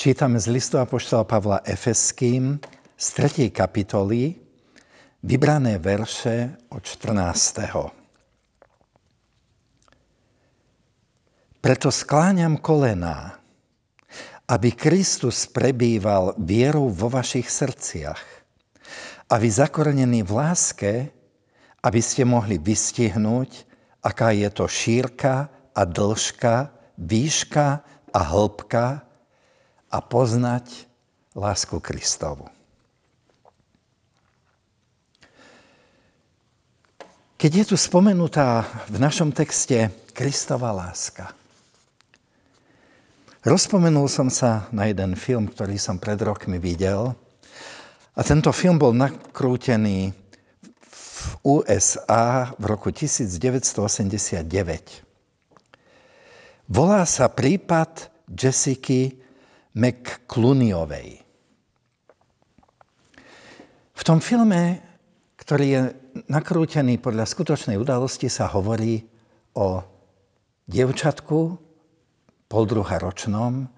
Čítame z listu Apoštola Pavla Efeským z 3. kapitoly, vybrané verše od 14. Preto skláňam kolená, aby Kristus prebýval vierou vo vašich srdciach a vy zakorenení v láske, aby ste mohli vystihnúť, aká je to šírka a dĺžka, výška a hĺbka a poznať lásku Kristovu. Keď je tu spomenutá v našom texte Kristova láska, rozpomenul som sa na jeden film, ktorý som pred rokmi videl. A tento film bol nakrútený v USA v roku 1989. Volá sa prípad Jessica McClooneyovej. V tom filme, ktorý je nakrútený podľa skutočnej udalosti, sa hovorí o dievčatku, poldruha ročnom,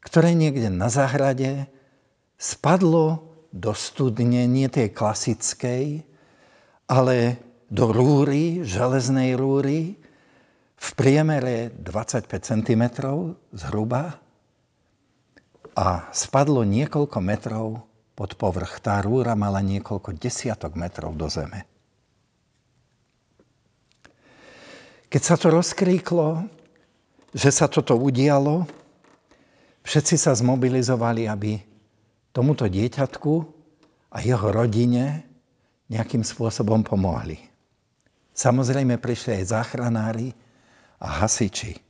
ktoré niekde na záhrade spadlo do studne, nie tej klasickej, ale do rúry, železnej rúry, v priemere 25 cm zhruba a spadlo niekoľko metrov pod povrch. Tá rúra mala niekoľko desiatok metrov do zeme. Keď sa to rozkríklo, že sa toto udialo, všetci sa zmobilizovali, aby tomuto dieťatku a jeho rodine nejakým spôsobom pomohli. Samozrejme prišli aj záchranári a hasiči.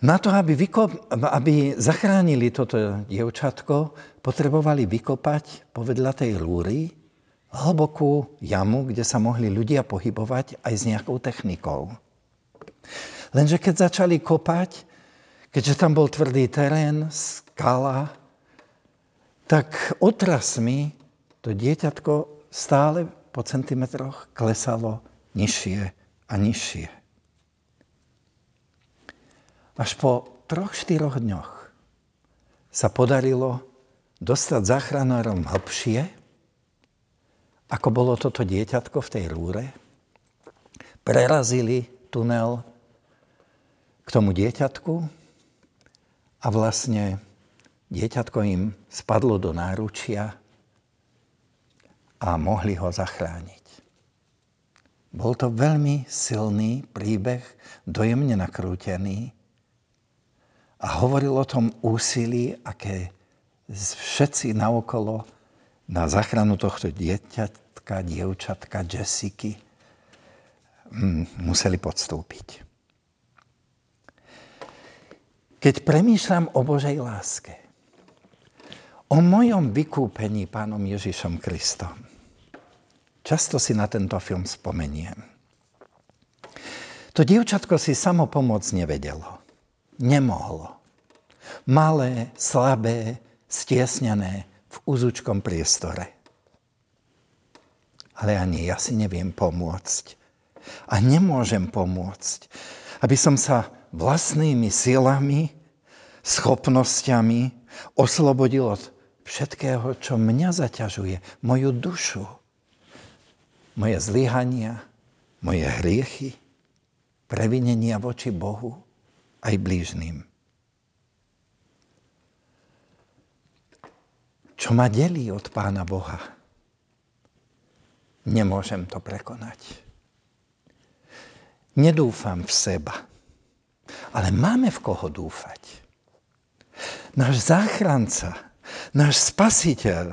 Na to, aby, vykop, aby zachránili toto dievčatko, potrebovali vykopať povedľa tej rúry hlbokú jamu, kde sa mohli ľudia pohybovať aj s nejakou technikou. Lenže keď začali kopať, keďže tam bol tvrdý terén, skala, tak otrasmi to dieťatko stále po centimetroch klesalo nižšie a nižšie. Až po troch, štyroch dňoch sa podarilo dostať záchranárom hlbšie, ako bolo toto dieťatko v tej rúre. Prerazili tunel k tomu dieťatku a vlastne dieťatko im spadlo do náručia a mohli ho zachrániť. Bol to veľmi silný príbeh, dojemne nakrútený, a hovoril o tom úsilí, aké všetci naokolo na záchranu tohto dieťatka, dievčatka Jessiky mm, museli podstúpiť. Keď premýšľam o Božej láske, o mojom vykúpení Pánom Ježišom Kristom, často si na tento film spomeniem. To dievčatko si samo pomôcť nevedelo nemohlo. Malé, slabé, stiesnené v úzučkom priestore. Ale ani ja si neviem pomôcť. A nemôžem pomôcť, aby som sa vlastnými silami, schopnosťami oslobodil od všetkého, čo mňa zaťažuje, moju dušu, moje zlyhania, moje hriechy, previnenia voči Bohu aj blížným. Čo ma delí od Pána Boha? Nemôžem to prekonať. Nedúfam v seba, ale máme v koho dúfať. Náš záchranca, náš spasiteľ,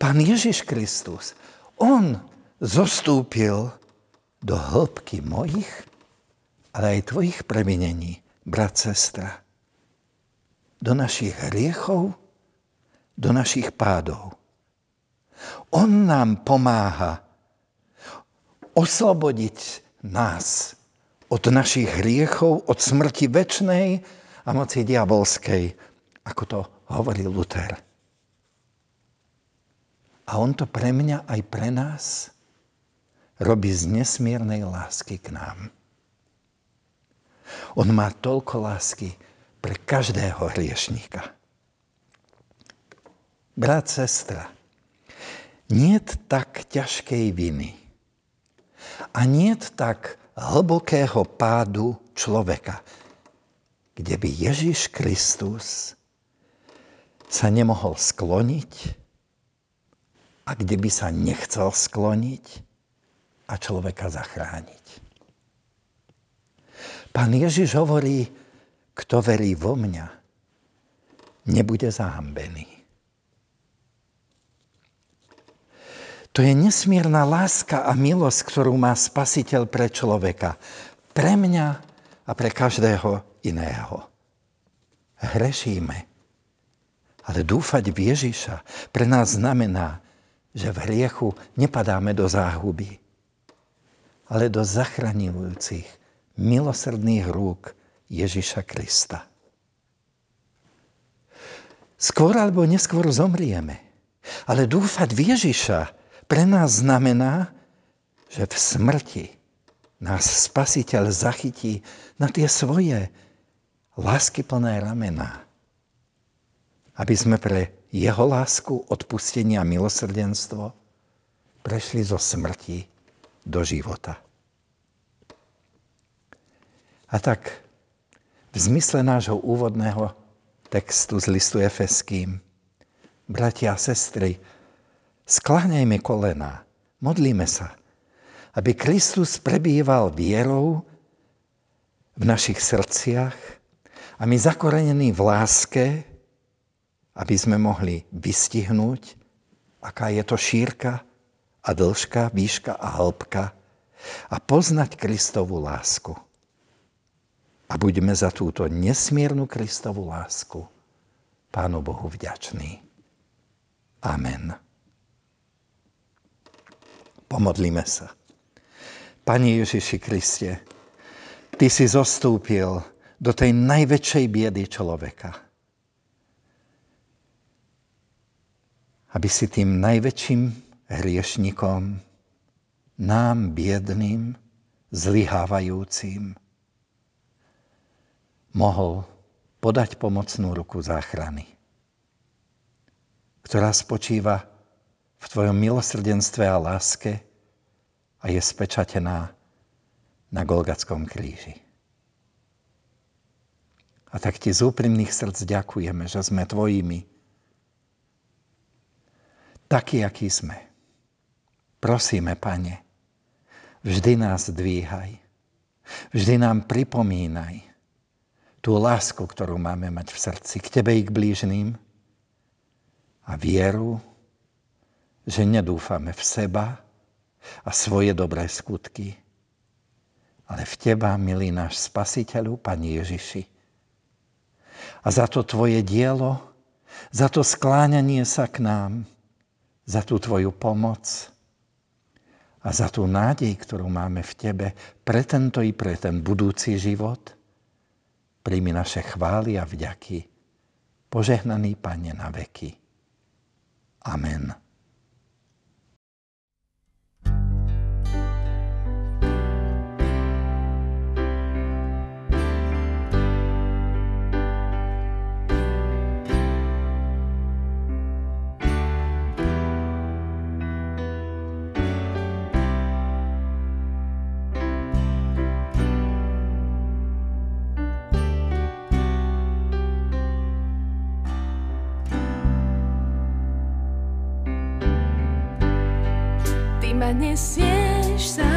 Pán Ježiš Kristus, On zostúpil do hĺbky mojich, ale aj tvojich previnení brat, sestra, do našich hriechov, do našich pádov. On nám pomáha oslobodiť nás od našich hriechov, od smrti väčšnej a moci diabolskej, ako to hovorí Luther. A on to pre mňa aj pre nás robí z nesmiernej lásky k nám. On má toľko lásky pre každého hriešníka. Brat, sestra, nie tak ťažkej viny a nie tak hlbokého pádu človeka, kde by Ježiš Kristus sa nemohol skloniť a kde by sa nechcel skloniť a človeka zachrániť. Pán Ježiš hovorí, kto verí vo mňa, nebude zahambený. To je nesmierna láska a milosť, ktorú má Spasiteľ pre človeka. Pre mňa a pre každého iného. Hrešíme. Ale dúfať v Ježiša pre nás znamená, že v hriechu nepadáme do záhuby, ale do zachraňujúcich, milosrdných rúk Ježiša Krista. Skôr alebo neskôr zomrieme. Ale dúfať v Ježiša pre nás znamená, že v smrti nás Spasiteľ zachytí na tie svoje láskyplné ramená. Aby sme pre jeho lásku, odpustenie a milosrdenstvo prešli zo smrti do života. A tak v zmysle nášho úvodného textu z listu Efeským. Bratia a sestry, skláňajme kolená, modlíme sa, aby Kristus prebýval vierou v našich srdciach a my zakorenení v láske, aby sme mohli vystihnúť, aká je to šírka a dĺžka, výška a hĺbka a poznať Kristovú lásku a buďme za túto nesmiernu Kristovú lásku Pánu Bohu vďační. Amen. Pomodlíme sa. Pani Ježiši Kriste, Ty si zostúpil do tej najväčšej biedy človeka. Aby si tým najväčším hriešnikom, nám biedným, zlyhávajúcim, mohol podať pomocnú ruku záchrany, ktorá spočíva v Tvojom milosrdenstve a láske a je spečatená na Golgatskom kríži. A tak Ti z úprimných srdc ďakujeme, že sme Tvojimi. Takí, akí sme. Prosíme, Pane, vždy nás dvíhaj. Vždy nám pripomínaj, tú lásku, ktorú máme mať v srdci k Tebe i k blížným a vieru, že nedúfame v seba a svoje dobré skutky, ale v Teba, milý náš Spasiteľu, Pani Ježiši. A za to Tvoje dielo, za to skláňanie sa k nám, za tú Tvoju pomoc a za tú nádej, ktorú máme v Tebe pre tento i pre ten budúci život – Príjmi naše chvály a vďaky. Požehnaný Pane na veky. Amen. Nesieš sa